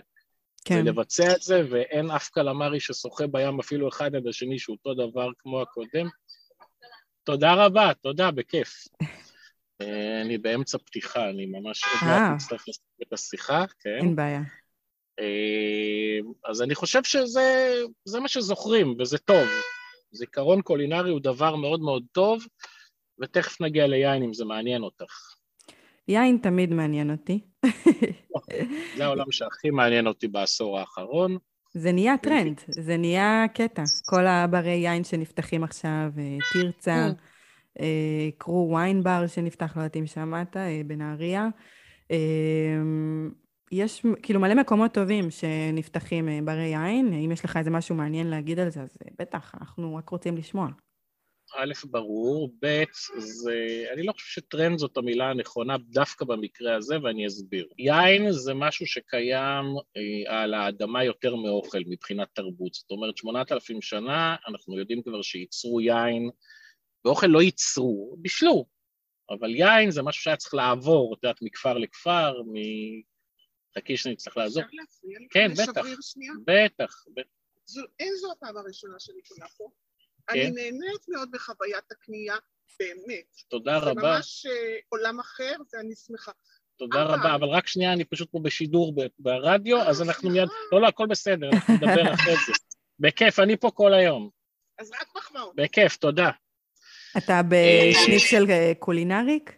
כן. ולבצע את זה, ואין אף קלמרי ששוחה בים אפילו אחד עד השני שהוא אותו דבר כמו הקודם. תודה רבה, תודה, בכיף. אה, אני באמצע פתיחה, אני ממש עוד מעט מצטרך לסיים את השיחה, כן. אין בעיה. אז אני חושב שזה מה שזוכרים, וזה טוב. זיכרון קולינרי הוא דבר מאוד מאוד טוב, ותכף נגיע ליין אם זה מעניין אותך. יין תמיד מעניין אותי. זה העולם שהכי מעניין אותי בעשור האחרון. זה נהיה טרנד, זה נהיה קטע. כל הברי יין שנפתחים עכשיו, אה, תרצה, כן. אה, קרו ויין בר שנפתח, לא יודעת אם שמעת, אה, בנהריה. יש כאילו מלא מקומות טובים שנפתחים ברי יין, אם יש לך איזה משהו מעניין להגיד על זה, אז בטח, אנחנו רק רוצים לשמוע. א', ברור, ב', זה, אני לא חושב שטרנד זאת המילה הנכונה דווקא במקרה הזה, ואני אסביר. יין זה משהו שקיים אה, על האדמה יותר מאוכל מבחינת תרבות. זאת אומרת, שמונת אלפים שנה, אנחנו יודעים כבר שייצרו יין, ואוכל לא ייצרו, בישלו, אבל יין זה משהו שהיה צריך לעבור, את יודעת, מכפר לכפר, חכי שאני צריך לעזור. אפשר להפריע לי? כן, בטח. בטח. אין זו הפעם הראשונה שאני קונה פה. אני כן. נהנית מאוד בחוויית הקנייה, באמת. תודה רבה. זה ממש אה, עולם אחר, ואני שמחה. תודה רבה, אבל רק שנייה, אני פשוט פה בשידור ברדיו, אז אנחנו מיד... לא, לא, הכל בסדר, אנחנו נדבר אחרי זה. בכיף, אני פה כל היום. אז רק מחמאות. בכיף, תודה. אתה אה, קולינריק?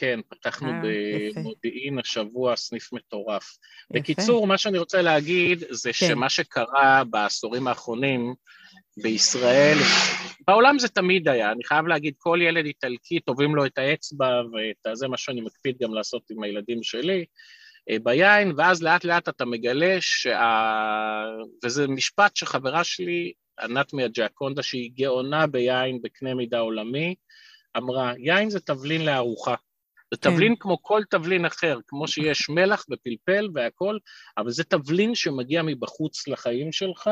כן, פתחנו אה, במודיעין השבוע סניף מטורף. יפה. בקיצור, מה שאני רוצה להגיד זה כן. שמה שקרה בעשורים האחרונים בישראל, בעולם זה תמיד היה, אני חייב להגיד, כל ילד איטלקי טובים לו את האצבע, וזה מה שאני מקפיד גם לעשות עם הילדים שלי, אה, ביין, ואז לאט לאט אתה מגלה שה... וזה משפט שחברה שלי, ענת מהג'קונדה, שהיא גאונה ביין בקנה מידה עולמי, אמרה, יין זה תבלין לארוחה. זה כן. תבלין כמו כל תבלין אחר, כמו שיש מלח ופלפל והכול, אבל זה תבלין שמגיע מבחוץ לחיים שלך,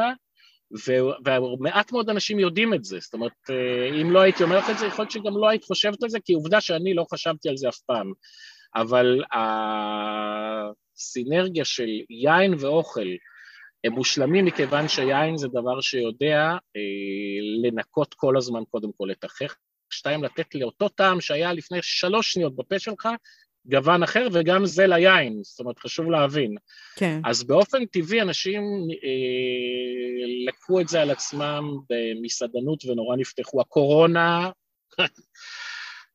ומעט מאוד אנשים יודעים את זה. זאת אומרת, אה, אם לא הייתי אומר לך את זה, יכול להיות שגם לא היית חושבת על זה, כי עובדה שאני לא חשבתי על זה אף פעם. אבל הסינרגיה של יין ואוכל הם מושלמים מכיוון שיין זה דבר שיודע אה, לנקות כל הזמן קודם כל את החך, שתיים, לתת לאותו טעם שהיה לפני שלוש שניות בפה שלך, גוון אחר, וגם זה ליין, זאת אומרת, חשוב להבין. כן. אז באופן טבעי אנשים אה, לקחו את זה על עצמם במסעדנות ונורא נפתחו. הקורונה,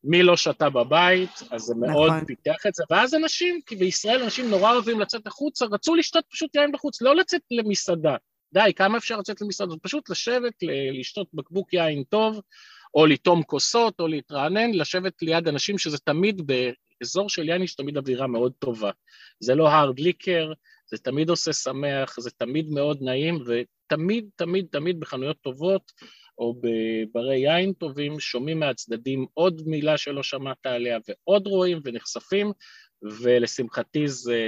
מי לא שתה בבית, אז זה מאוד נכון. פיתח את זה. ואז אנשים, כי בישראל אנשים נורא אוהבים לצאת החוצה, רצו לשתות פשוט יין בחוץ, לא לצאת למסעדה. די, כמה אפשר לצאת למסעדות? פשוט לשבת, לשתות בקבוק יין טוב, או לטום כוסות, או להתרענן, לשבת ליד אנשים שזה תמיד באזור של יין יש תמיד אווירה מאוד טובה. זה לא הארד ליקר, זה תמיד עושה שמח, זה תמיד מאוד נעים, ותמיד, תמיד, תמיד בחנויות טובות, או בברי יין טובים, שומעים מהצדדים עוד מילה שלא שמעת עליה, ועוד רואים ונחשפים, ולשמחתי זה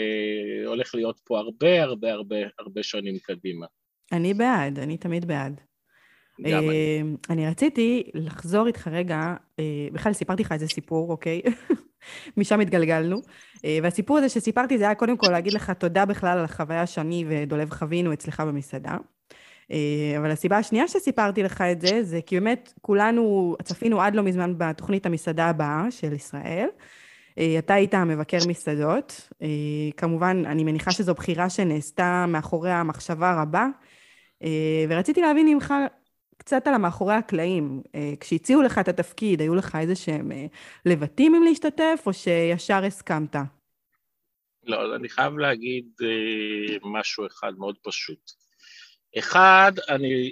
הולך להיות פה הרבה הרבה הרבה הרבה שנים קדימה. אני בעד, אני תמיד בעד. אמ, אני רציתי לחזור איתך רגע, אה, בכלל סיפרתי לך איזה סיפור, אוקיי? משם התגלגלנו. אה, והסיפור הזה שסיפרתי זה היה קודם כל להגיד לך תודה בכלל על החוויה שאני ודולב חווינו אצלך במסעדה. אה, אבל הסיבה השנייה שסיפרתי לך את זה, זה כי באמת כולנו צפינו עד לא מזמן בתוכנית המסעדה הבאה של ישראל. אתה היית המבקר מסעדות. כמובן, אני מניחה שזו בחירה שנעשתה מאחורי המחשבה רבה, ורציתי להבין ממך קצת על המאחורי הקלעים. אה, כשהציעו לך את התפקיד, היו לך איזה שהם אה, לבטים אם להשתתף, או שישר הסכמת? לא, אני חייב להגיד אה, משהו אחד מאוד פשוט. אחד, אני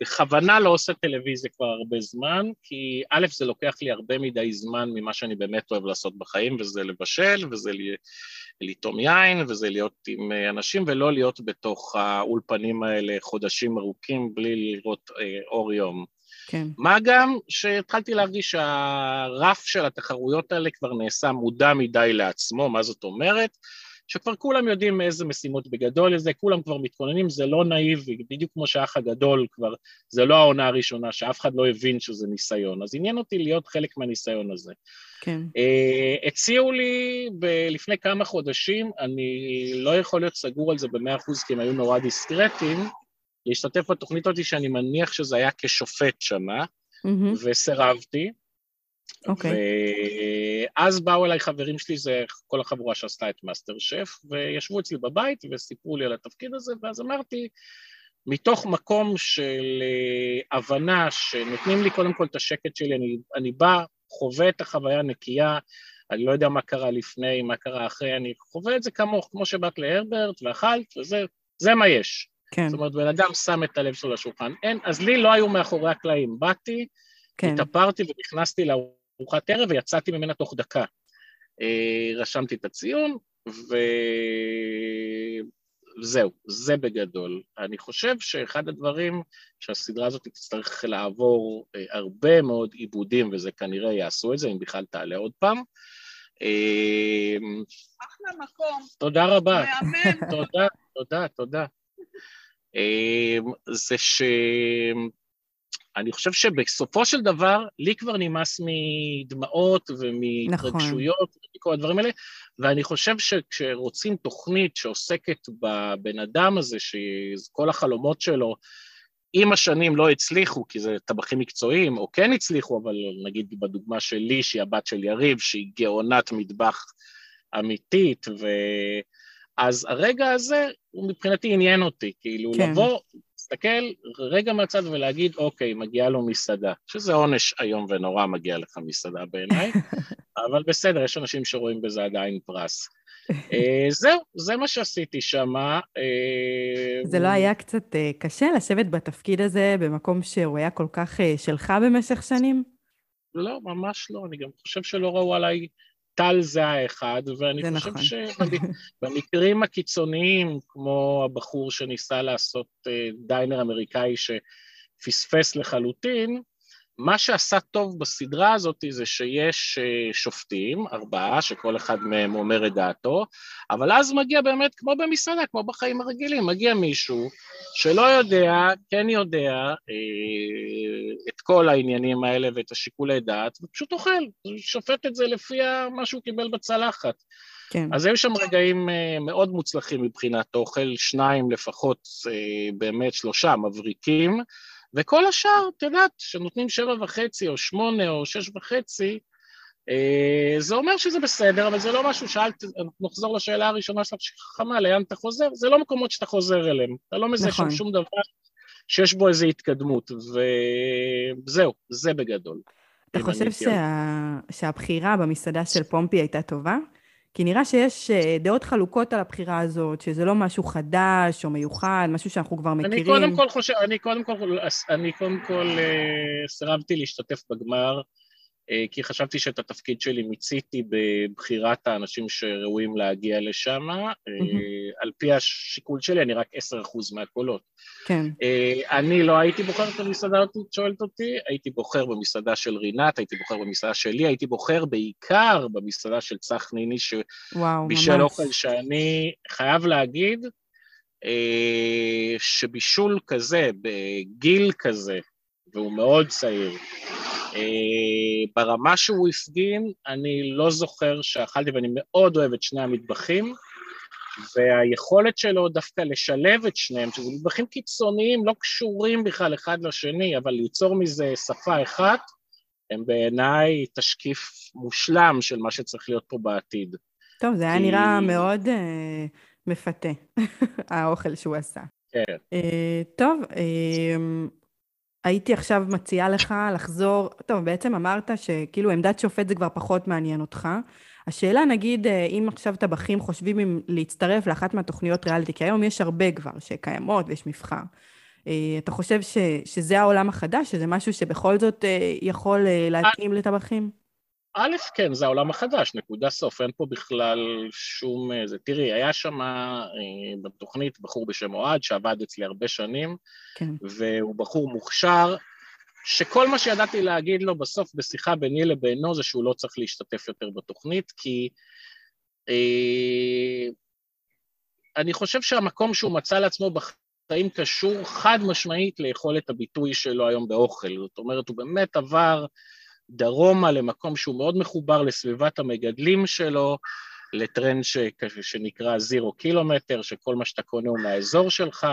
בכוונה לא עושה טלוויזיה כבר הרבה זמן, כי א', זה לוקח לי הרבה מדי זמן ממה שאני באמת אוהב לעשות בחיים, וזה לבשל, וזה לטעום יין, וזה להיות עם אנשים, ולא להיות בתוך האולפנים האלה חודשים ארוכים בלי לראות אה, אור יום. כן. מה גם שהתחלתי להרגיש שהרף של התחרויות האלה כבר נעשה מודע מדי לעצמו, מה זאת אומרת? שכבר כולם יודעים איזה משימות בגדול לזה, כולם כבר מתכוננים, זה לא נאיבי, בדיוק כמו שהאח הגדול כבר, זה לא העונה הראשונה, שאף אחד לא הבין שזה ניסיון, אז עניין אותי להיות חלק מהניסיון הזה. כן. Uh, הציעו לי ב- לפני כמה חודשים, אני לא יכול להיות סגור על זה במאה אחוז, כי הם היו נורא דיסקרטיים, להשתתף בתוכנית הזאת שאני מניח שזה היה כשופט שמה, mm-hmm. וסירבתי. אוקיי. Okay. ואז באו אליי חברים שלי, זה כל החבורה שעשתה את מאסטר שף, וישבו אצלי בבית וסיפרו לי על התפקיד הזה, ואז אמרתי, מתוך מקום של אה, הבנה שנותנים לי קודם כל את השקט שלי, אני, אני בא, חווה את החוויה הנקייה, אני לא יודע מה קרה לפני, מה קרה אחרי, אני חווה את זה כמוך, כמו שבאת להרברט ואכלת, וזה זה מה יש. כן. זאת אומרת, בן אדם שם את הלב שלו לשולחן. אין, אז לי לא היו מאחורי הקלעים. באתי, כן. התאפרתי ונכנסתי לארוחת ערב ויצאתי ממנה תוך דקה. אה, רשמתי את הציון, וזהו, זה בגדול. אני חושב שאחד הדברים שהסדרה הזאת תצטרך לעבור אה, הרבה מאוד עיבודים, וזה כנראה יעשו את זה, אם בכלל תעלה עוד פעם. אה, אחלה מקום. תודה רבה. מאמן. תודה, תודה, תודה. זה ש... אני חושב שבסופו של דבר, לי כבר נמאס מדמעות ומהתרגשויות נכון. ומכל הדברים האלה, ואני חושב שכשרוצים תוכנית שעוסקת בבן אדם הזה, שכל החלומות שלו, עם השנים לא הצליחו, כי זה טבחים מקצועיים, או כן הצליחו, אבל נגיד בדוגמה שלי, שהיא הבת של יריב, שהיא גאונת מטבח אמיתית, ו... אז הרגע הזה, הוא מבחינתי עניין אותי, כאילו כן. לבוא, להסתכל רגע מהצד ולהגיד, אוקיי, מגיעה לו מסעדה, שזה עונש איום ונורא מגיע לך מסעדה בעיניי, אבל בסדר, יש אנשים שרואים בזה עדיין פרס. uh, זהו, זה מה שעשיתי שם. Uh, זה לא היה קצת uh, קשה לשבת בתפקיד הזה במקום שהוא היה כל כך שלך במשך שנים? לא, ממש לא. אני גם חושב שלא ראו עליי טל זה האחד, ואני חושב נכון. שבמקרים הקיצוניים, כמו הבחור שניסה לעשות אה, דיינר אמריקאי שפספס לחלוטין, מה שעשה טוב בסדרה הזאת זה שיש אה, שופטים, ארבעה, שכל אחד מהם אומר את דעתו, אבל אז מגיע באמת, כמו במסעדה, כמו בחיים הרגילים, מגיע מישהו שלא יודע, כן יודע אה, את כל העניינים האלה ואת השיקולי דעת, ופשוט אוכל, שופט את זה לפי מה שהוא קיבל בצלחת. כן. אז היו שם רגעים אה, מאוד מוצלחים מבחינת אוכל, שניים לפחות, באמת שלושה מבריקים, וכל השאר, את יודעת, שנותנים שבע וחצי או שמונה או שש וחצי, אה, זה אומר שזה בסדר, אבל זה לא משהו, שאלת, נחזור לשאלה הראשונה שלך חכמה, לאן אתה חוזר? זה לא מקומות שאתה חוזר אליהם, אתה לא מזה נכון. שם שום דבר שיש בו איזו התקדמות, וזהו, זה בגדול. אתה חושב שה... שהבחירה במסעדה של פומפי הייתה טובה? כי נראה שיש אה, דעות חלוקות על הבחירה הזאת, שזה לא משהו חדש או מיוחד, משהו שאנחנו כבר מכירים. אני קודם כל חושב, אני קודם כל, אני קודם כל uh, סירבתי להשתתף בגמר. אה, כי חשבתי שאת התפקיד שלי מיציתי בבחירת האנשים שראויים להגיע לשם. Mm-hmm. על פי השיקול שלי, אני רק עשר אחוז מהקולות. כן. אה, אני לא הייתי בוחר את המסעדה את שואלת אותי, הייתי בוחר במסעדה של רינת, הייתי בוחר במסעדה שלי, הייתי בוחר בעיקר במסעדה של צח ניני, שבישל אוכל שאני חייב להגיד, שבישול כזה, בגיל כזה, והוא מאוד צעיר, ברמה שהוא הפגין, אני לא זוכר שאכלתי, ואני מאוד אוהב את שני המטבחים, והיכולת שלו דווקא לשלב את שניהם, שזה מטבחים קיצוניים, לא קשורים בכלל אחד לשני, אבל ליצור מזה שפה אחת, הם בעיניי תשקיף מושלם של מה שצריך להיות פה בעתיד. טוב, זה היה כי... נראה מאוד uh, מפתה, האוכל שהוא עשה. כן. Uh, טוב, uh, הייתי עכשיו מציעה לך לחזור, טוב, בעצם אמרת שכאילו עמדת שופט זה כבר פחות מעניין אותך. השאלה, נגיד, אם עכשיו טבחים חושבים אם להצטרף לאחת מהתוכניות ריאליטי, כי היום יש הרבה כבר שקיימות ויש מבחר. אתה חושב ש, שזה העולם החדש, שזה משהו שבכל זאת יכול להתאים לטבחים? א', כן, זה העולם החדש, נקודה סוף, אין פה בכלל שום... זה. תראי, היה שם אה, בתוכנית בחור בשם אוהד, שעבד אצלי הרבה שנים, כן. והוא בחור מוכשר, שכל מה שידעתי להגיד לו בסוף בשיחה ביני לבינו זה שהוא לא צריך להשתתף יותר בתוכנית, כי אה, אני חושב שהמקום שהוא מצא לעצמו בחיים קשור חד משמעית ליכולת הביטוי שלו היום באוכל. זאת אומרת, הוא באמת עבר... דרומה למקום שהוא מאוד מחובר לסביבת המגדלים שלו, לטרנד ש... שנקרא זירו קילומטר, שכל מה שאתה קונה הוא מהאזור שלך,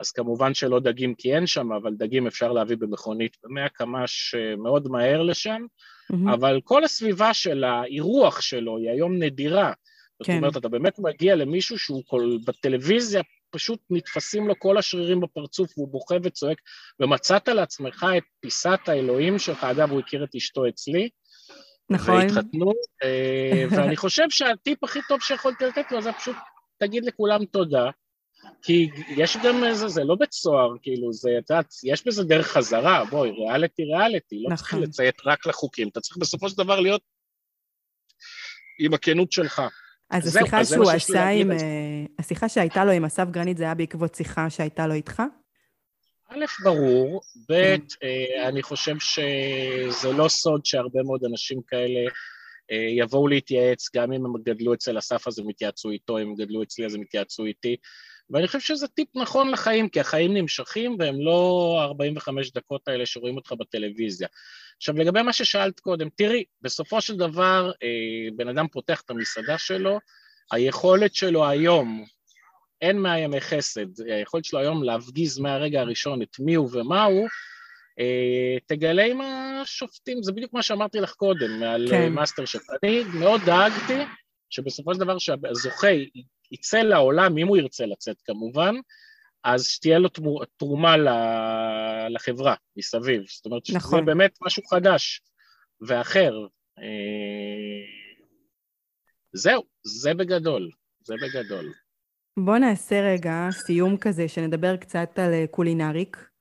אז כמובן שלא דגים כי אין שם, אבל דגים אפשר להביא במכונית ב-100 קמ"ש מאוד מהר לשם, mm-hmm. אבל כל הסביבה של האירוח שלו היא היום נדירה. כן. זאת אומרת, אתה באמת מגיע למישהו שהוא כל, בטלוויזיה פשוט נתפסים לו כל השרירים בפרצוף והוא בוכה וצועק, ומצאת לעצמך את פיסת האלוהים שלך, אגב, הוא הכיר את אשתו אצלי. נכון. והתחתנו, אה, ואני חושב שהטיפ הכי טוב שיכולתי לתת לו זה פשוט תגיד לכולם תודה, כי יש גם איזה, זה לא בית סוהר, כאילו, זה, את יודעת, יש בזה דרך חזרה, בואי, ריאליטי ריאליטי, לא נכון. צריך לציית רק לחוקים, אתה צריך בסופו של דבר להיות עם הכנות שלך. אז השיחה שהוא עשה עם... אה, השיחה שהייתה לו עם אסף גרנית זה היה בעקבות שיחה שהייתה לו איתך? א', ברור, ב', כן. אה, אני חושב שזה לא סוד שהרבה מאוד אנשים כאלה אה, יבואו להתייעץ, גם אם הם גדלו אצל אסף אז הם יתייעצו איתו, אם הם גדלו אצלי אז הם יתייעצו איתי, ואני חושב שזה טיפ נכון לחיים, כי החיים נמשכים והם לא 45 דקות האלה שרואים אותך בטלוויזיה. עכשיו, לגבי מה ששאלת קודם, תראי, בסופו של דבר, אה, בן אדם פותח את המסעדה שלו, היכולת שלו היום, אין מאה ימי חסד, היכולת שלו היום להפגיז מהרגע הראשון את מי הוא ומה הוא, אה, תגלה עם השופטים, זה בדיוק מה שאמרתי לך קודם, על כן. מאסטר שף. אני מאוד דאגתי שבסופו של דבר שהזוכה יצא לעולם, אם הוא ירצה לצאת כמובן, אז שתהיה לו תרומה לחברה מסביב. זאת אומרת, שזה נכון. באמת משהו חדש ואחר. אה, זהו, זה בגדול, זה בגדול. בוא נעשה רגע סיום כזה, שנדבר קצת על אה, קולינריק.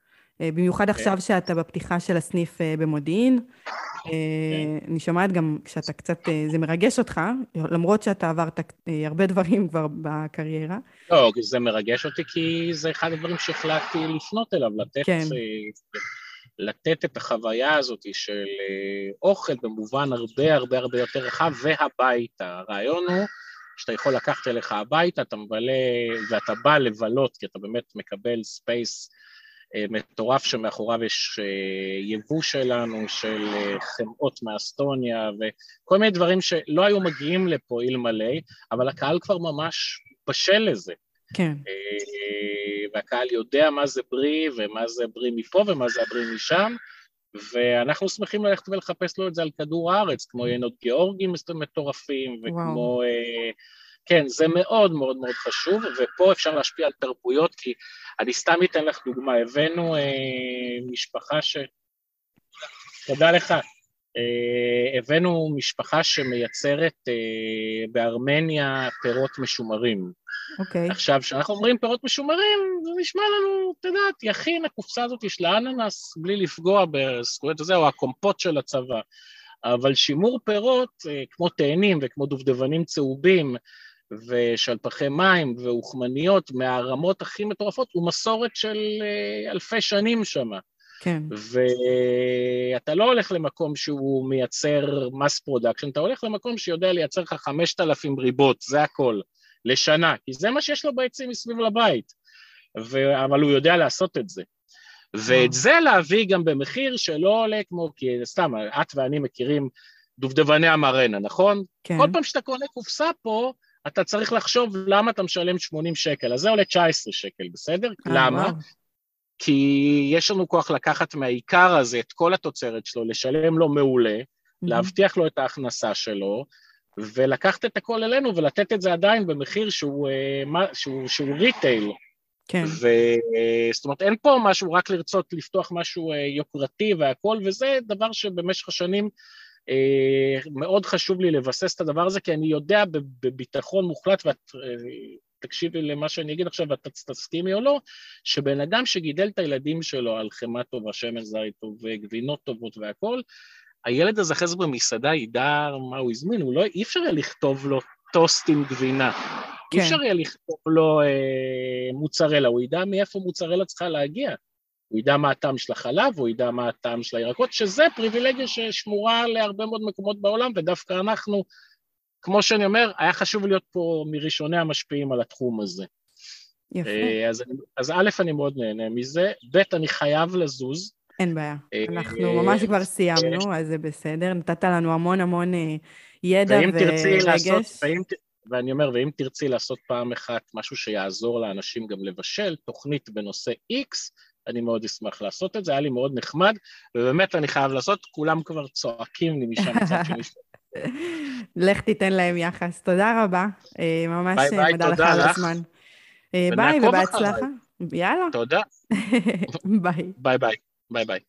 אה, במיוחד. כן. עכשיו שאתה בפתיחה של הסניף במודיעין. Okay. כן. אני שומעת גם כשאתה קצת, זה מרגש אותך, למרות שאתה עברת הרבה דברים כבר בקריירה. לא, זה מרגש אותי כי זה אחד הדברים שהחלטתי לפנות אליו, לתת, כן. לתת את החוויה הזאת של אוכל במובן הרבה הרבה הרבה יותר רחב, והביתה. הרעיון הוא שאתה יכול לקחת אליך הביתה, אתה מבלה, ואתה בא לבלות, כי אתה באמת מקבל space אה, מטורף שמאחוריו יש אה, יבוא שלנו, של אה, חמאות מאסטוניה וכל מיני דברים שלא היו מגיעים לפה אלמלא, אבל הקהל כבר ממש בשל לזה. כן. והקהל יודע מה זה ברי ומה זה ברי מפה ומה זה הברי משם, ואנחנו שמחים ללכת ולחפש לו את זה על כדור הארץ, כמו ינות גיאורגים מטורפים, וכמו... וואו. כן, זה מאוד מאוד מאוד חשוב, ופה אפשר להשפיע על תרבויות, כי אני סתם אתן לך דוגמה, הבאנו אה, משפחה ש... תודה לך. אה, הבאנו משפחה שמייצרת אה, בארמניה פירות משומרים. אוקיי. Okay. עכשיו, כשאנחנו אומרים פירות משומרים, זה נשמע לנו, את יודעת, יכין, הקופסה הזאת יש לה אננס בלי לפגוע בזכויות הזה, או הקומפוט של הצבא. אבל שימור פירות, אה, כמו תאנים וכמו דובדבנים צהובים, ושלפחי מים ואוכמניות מהרמות הכי מטורפות, הוא מסורת של אה, אלפי שנים שם. כן. ואתה לא הולך למקום שהוא מייצר mass production, אתה הולך למקום שיודע לייצר לך 5,000 ריבות, זה הכל, לשנה, כי זה מה שיש לו בעצים מסביב לבית, ו... אבל הוא יודע לעשות את זה. ואת זה להביא גם במחיר שלא עולה כמו, כי סתם, את ואני מכירים דובדבני המרנה, נכון? כן. כל פעם שאתה קונה קופסה פה, אתה צריך לחשוב למה אתה משלם 80 שקל, אז זה עולה 19 שקל, בסדר? אה, למה? כי יש לנו כוח לקחת מהעיקר הזה את כל התוצרת שלו, לשלם לו מעולה, mm-hmm. להבטיח לו את ההכנסה שלו, ולקחת את הכל אלינו ולתת את זה עדיין במחיר שהוא, אה, שהוא, שהוא ריטייל. כן. וזאת אומרת, אין פה משהו רק לרצות לפתוח משהו אה, יוקרתי והכל, וזה דבר שבמשך השנים אה, מאוד חשוב לי לבסס את הדבר הזה, כי אני יודע בביטחון מוחלט, ואת תקשיבי למה שאני אגיד עכשיו ואת תסכימי או לא, שבן אדם שגידל את הילדים שלו על חמאה טובה, שמן זית טוב וגבינות טובות והכל, הילד הזה אחרי זה במסעדה ידע מה הוא הזמין, הוא לא, אי אפשר היה לכתוב לו טוסט עם גבינה. כן. אי אפשר היה לכתוב לו אה, מוצרלה, הוא ידע מאיפה מוצרלה צריכה להגיע. הוא ידע מה הטעם של החלב, הוא ידע מה הטעם של הירקות, שזה פריבילגיה ששמורה להרבה מאוד מקומות בעולם, ודווקא אנחנו, כמו שאני אומר, היה חשוב להיות פה מראשוני המשפיעים על התחום הזה. יפה. אה, אז, אז א', אני מאוד נהנה מזה, ב', אני חייב לזוז. אין בעיה. אה, אנחנו ממש כבר סיימנו, אז זה בסדר. נתת לנו המון המון ידע ורגש. ואני אומר, ואם תרצי לעשות פעם אחת משהו שיעזור לאנשים גם לבשל, תוכנית בנושא X, אני מאוד אשמח לעשות את זה, היה לי מאוד נחמד, ובאמת אני חייב לעשות, כולם כבר צועקים לי משם מצד שני. לך תיתן להם יחס. תודה רבה, אה, ממש מודה לך על הזמן. ביי, ובהצלחה. יאללה. תודה. ביי. ביי ביי. ביי ביי.